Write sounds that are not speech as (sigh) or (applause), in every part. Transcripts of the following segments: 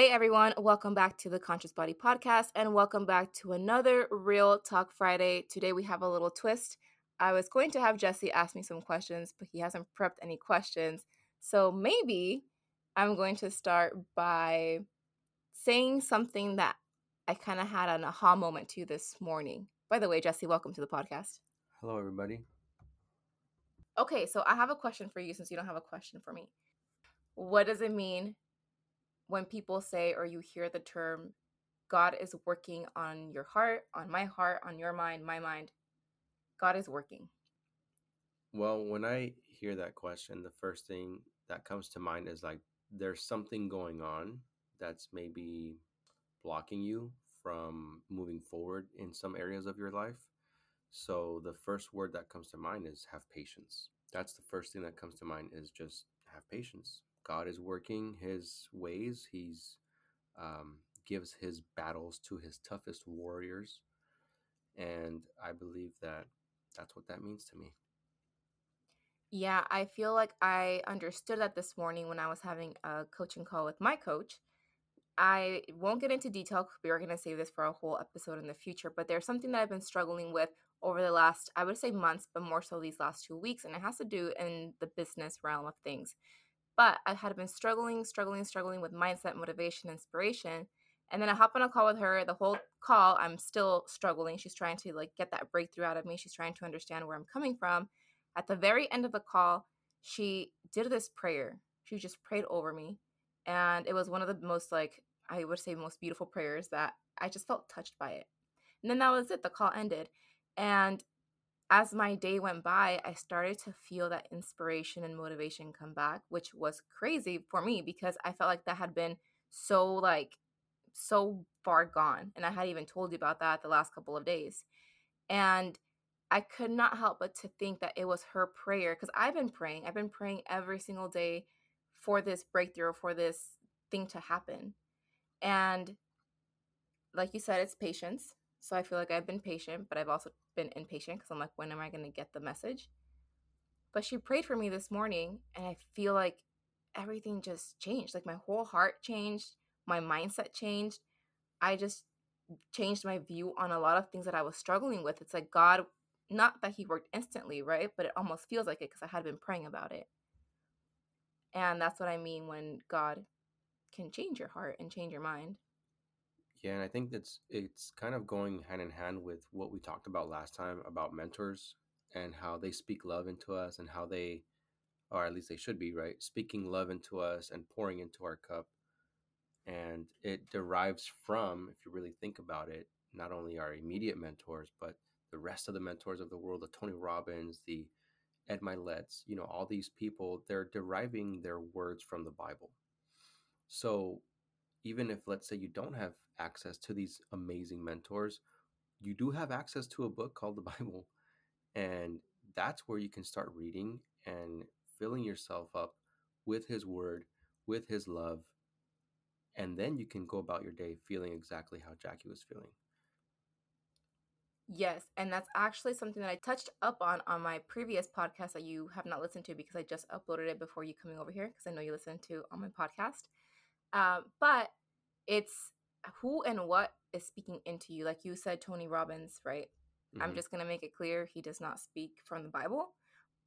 Hey everyone, welcome back to the Conscious Body Podcast and welcome back to another Real Talk Friday. Today we have a little twist. I was going to have Jesse ask me some questions, but he hasn't prepped any questions. So maybe I'm going to start by saying something that I kind of had an aha moment to this morning. By the way, Jesse, welcome to the podcast. Hello, everybody. Okay, so I have a question for you since you don't have a question for me. What does it mean when people say or you hear the term God is working on your heart, on my heart, on your mind, my mind, God is working? Well, when I hear that question, the first thing that comes to mind is like there's something going on that's maybe blocking you from moving forward in some areas of your life. So the first word that comes to mind is have patience. That's the first thing that comes to mind is just have patience. God is working His ways. He's um, gives His battles to His toughest warriors, and I believe that that's what that means to me. Yeah, I feel like I understood that this morning when I was having a coaching call with my coach. I won't get into detail. Because we are going to save this for a whole episode in the future, but there's something that I've been struggling with over the last, I would say months, but more so these last two weeks. And it has to do in the business realm of things. But I had been struggling, struggling, struggling with mindset, motivation, inspiration. And then I hop on a call with her. The whole call, I'm still struggling. She's trying to like get that breakthrough out of me. She's trying to understand where I'm coming from. At the very end of the call, she did this prayer. She just prayed over me. And it was one of the most like I would say most beautiful prayers that I just felt touched by it. And then that was it. The call ended. And as my day went by, I started to feel that inspiration and motivation come back, which was crazy for me because I felt like that had been so like so far gone. And I had even told you about that the last couple of days. And I could not help but to think that it was her prayer because I've been praying. I've been praying every single day for this breakthrough, for this thing to happen. And like you said, it's patience. So I feel like I've been patient, but I've also been impatient because I'm like, when am I going to get the message? But she prayed for me this morning, and I feel like everything just changed. Like my whole heart changed, my mindset changed. I just changed my view on a lot of things that I was struggling with. It's like God, not that He worked instantly, right? But it almost feels like it because I had been praying about it. And that's what I mean when God can change your heart and change your mind. Yeah, and I think that's it's kind of going hand in hand with what we talked about last time about mentors and how they speak love into us and how they or at least they should be, right? Speaking love into us and pouring into our cup. And it derives from, if you really think about it, not only our immediate mentors, but the rest of the mentors of the world, the Tony Robbins, the Ed Mylett's, you know, all these people, they're deriving their words from the Bible. So even if let's say you don't have access to these amazing mentors you do have access to a book called the (laughs) bible and that's where you can start reading and filling yourself up with his word with his love and then you can go about your day feeling exactly how jackie was feeling Yes, and that's actually something that I touched up on on my previous podcast that you have not listened to because I just uploaded it before you coming over here because I know you listen to on my podcast. Um, but it's who and what is speaking into you. Like you said, Tony Robbins, right? Mm-hmm. I'm just going to make it clear he does not speak from the Bible.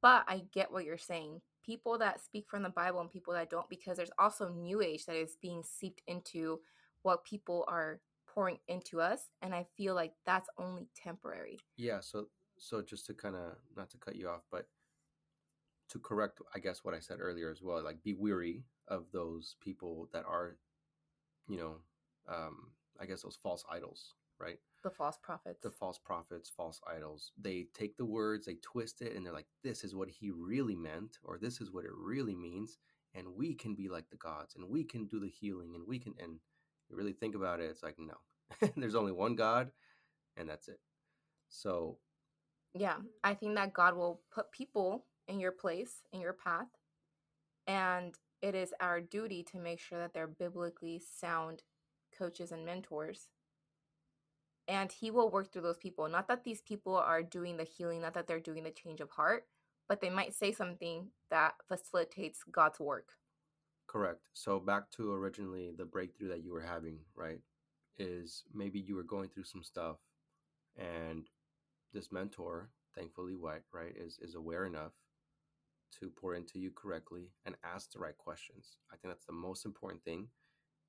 But I get what you're saying. People that speak from the Bible and people that don't, because there's also New Age that is being seeped into what people are pouring into us. And I feel like that's only temporary. Yeah. So, so just to kind of, not to cut you off, but to correct, I guess, what I said earlier as well, like be weary of those people that are you know, um, I guess those false idols, right? The false prophets. The false prophets, false idols. They take the words, they twist it, and they're like, this is what he really meant, or this is what it really means. And we can be like the gods, and we can do the healing, and we can. And you really think about it, it's like, no, (laughs) there's only one God, and that's it. So, yeah, I think that God will put people in your place, in your path, and it is our duty to make sure that they're biblically sound coaches and mentors. And he will work through those people. Not that these people are doing the healing, not that they're doing the change of heart, but they might say something that facilitates God's work. Correct. So back to originally the breakthrough that you were having, right? Is maybe you were going through some stuff and this mentor, thankfully white, right, is is aware enough to pour into you correctly and ask the right questions. I think that's the most important thing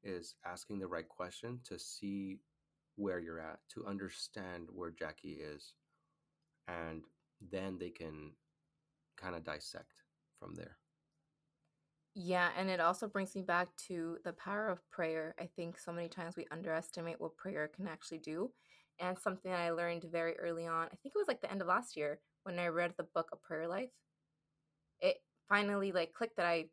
is asking the right question to see where you're at, to understand where Jackie is, and then they can kind of dissect from there. Yeah, and it also brings me back to the power of prayer. I think so many times we underestimate what prayer can actually do. And something that I learned very early on, I think it was like the end of last year when I read the book A Prayer Life. Finally like clicked that I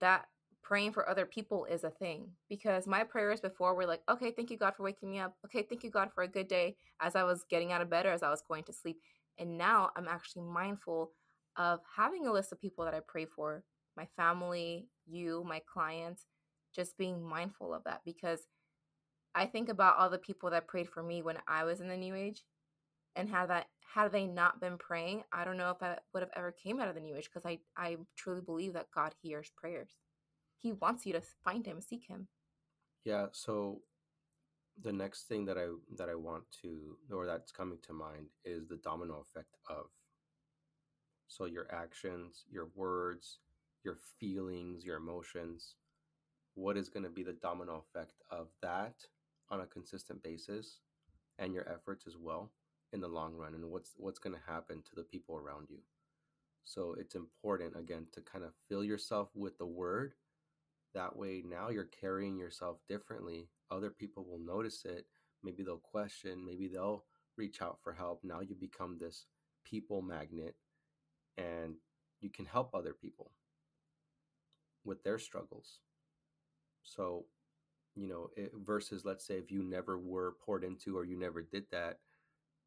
that praying for other people is a thing because my prayers before were like, okay, thank you God for waking me up. Okay, thank you God for a good day as I was getting out of bed or as I was going to sleep. And now I'm actually mindful of having a list of people that I pray for, my family, you, my clients, just being mindful of that because I think about all the people that prayed for me when I was in the new age and had that had they not been praying, I don't know if I would have ever came out of the new age because I I truly believe that God hears prayers. He wants you to find him, seek him. Yeah, so the next thing that I that I want to or that's coming to mind is the domino effect of so your actions, your words, your feelings, your emotions, what is going to be the domino effect of that on a consistent basis and your efforts as well in the long run and what's what's going to happen to the people around you. So it's important again to kind of fill yourself with the word. That way now you're carrying yourself differently. Other people will notice it. Maybe they'll question, maybe they'll reach out for help. Now you become this people magnet and you can help other people with their struggles. So, you know, it, versus let's say if you never were poured into or you never did that,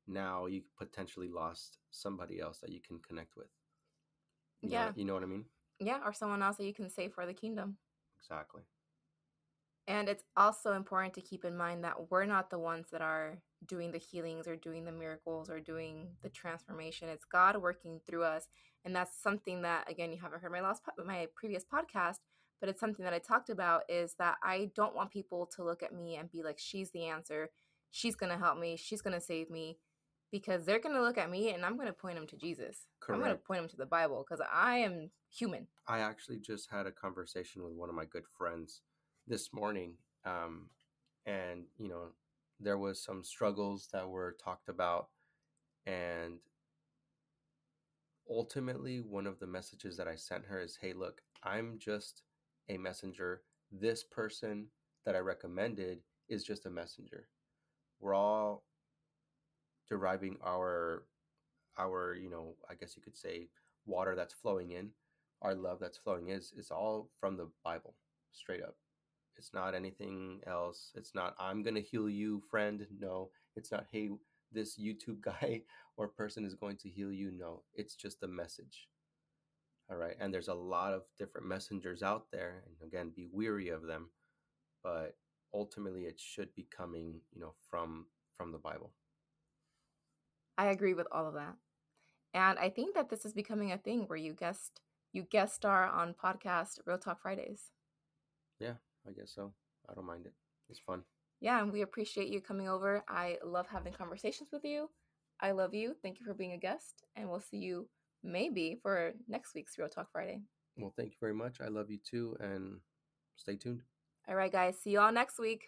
now you potentially lost somebody else that you can connect with. You yeah. Know, you know what I mean? Yeah, or someone else that you can save for the kingdom. Exactly. And it's also important to keep in mind that we're not the ones that are doing the healings or doing the miracles or doing the transformation. It's God working through us. And that's something that, again, you haven't heard my last, my previous podcast, but it's something that I talked about is that I don't want people to look at me and be like, she's the answer. She's going to help me. She's going to save me because they're going to look at me and I'm going to point them to Jesus. Correct. I'm going to point them to the Bible because I am human. I actually just had a conversation with one of my good friends this morning. Um, and, you know, there was some struggles that were talked about. And ultimately, one of the messages that I sent her is hey, look, I'm just a messenger. This person that I recommended is just a messenger. We're all deriving our our you know i guess you could say water that's flowing in our love that's flowing is is all from the bible straight up. It's not anything else. It's not i'm gonna heal you friend. No it's not hey this youtube (laughs) guy or person is going to heal you. No it's just a message. All right? And there's a lot of different messengers out there and again be weary of them but ultimately it should be coming you know from from the bible I agree with all of that. And I think that this is becoming a thing where you guest you guest star on podcast Real Talk Fridays. Yeah, I guess so. I don't mind it. It's fun. Yeah, and we appreciate you coming over. I love having conversations with you. I love you. Thank you for being a guest, and we'll see you maybe for next week's Real Talk Friday. Well, thank you very much. I love you too, and stay tuned. All right, guys. See you all next week.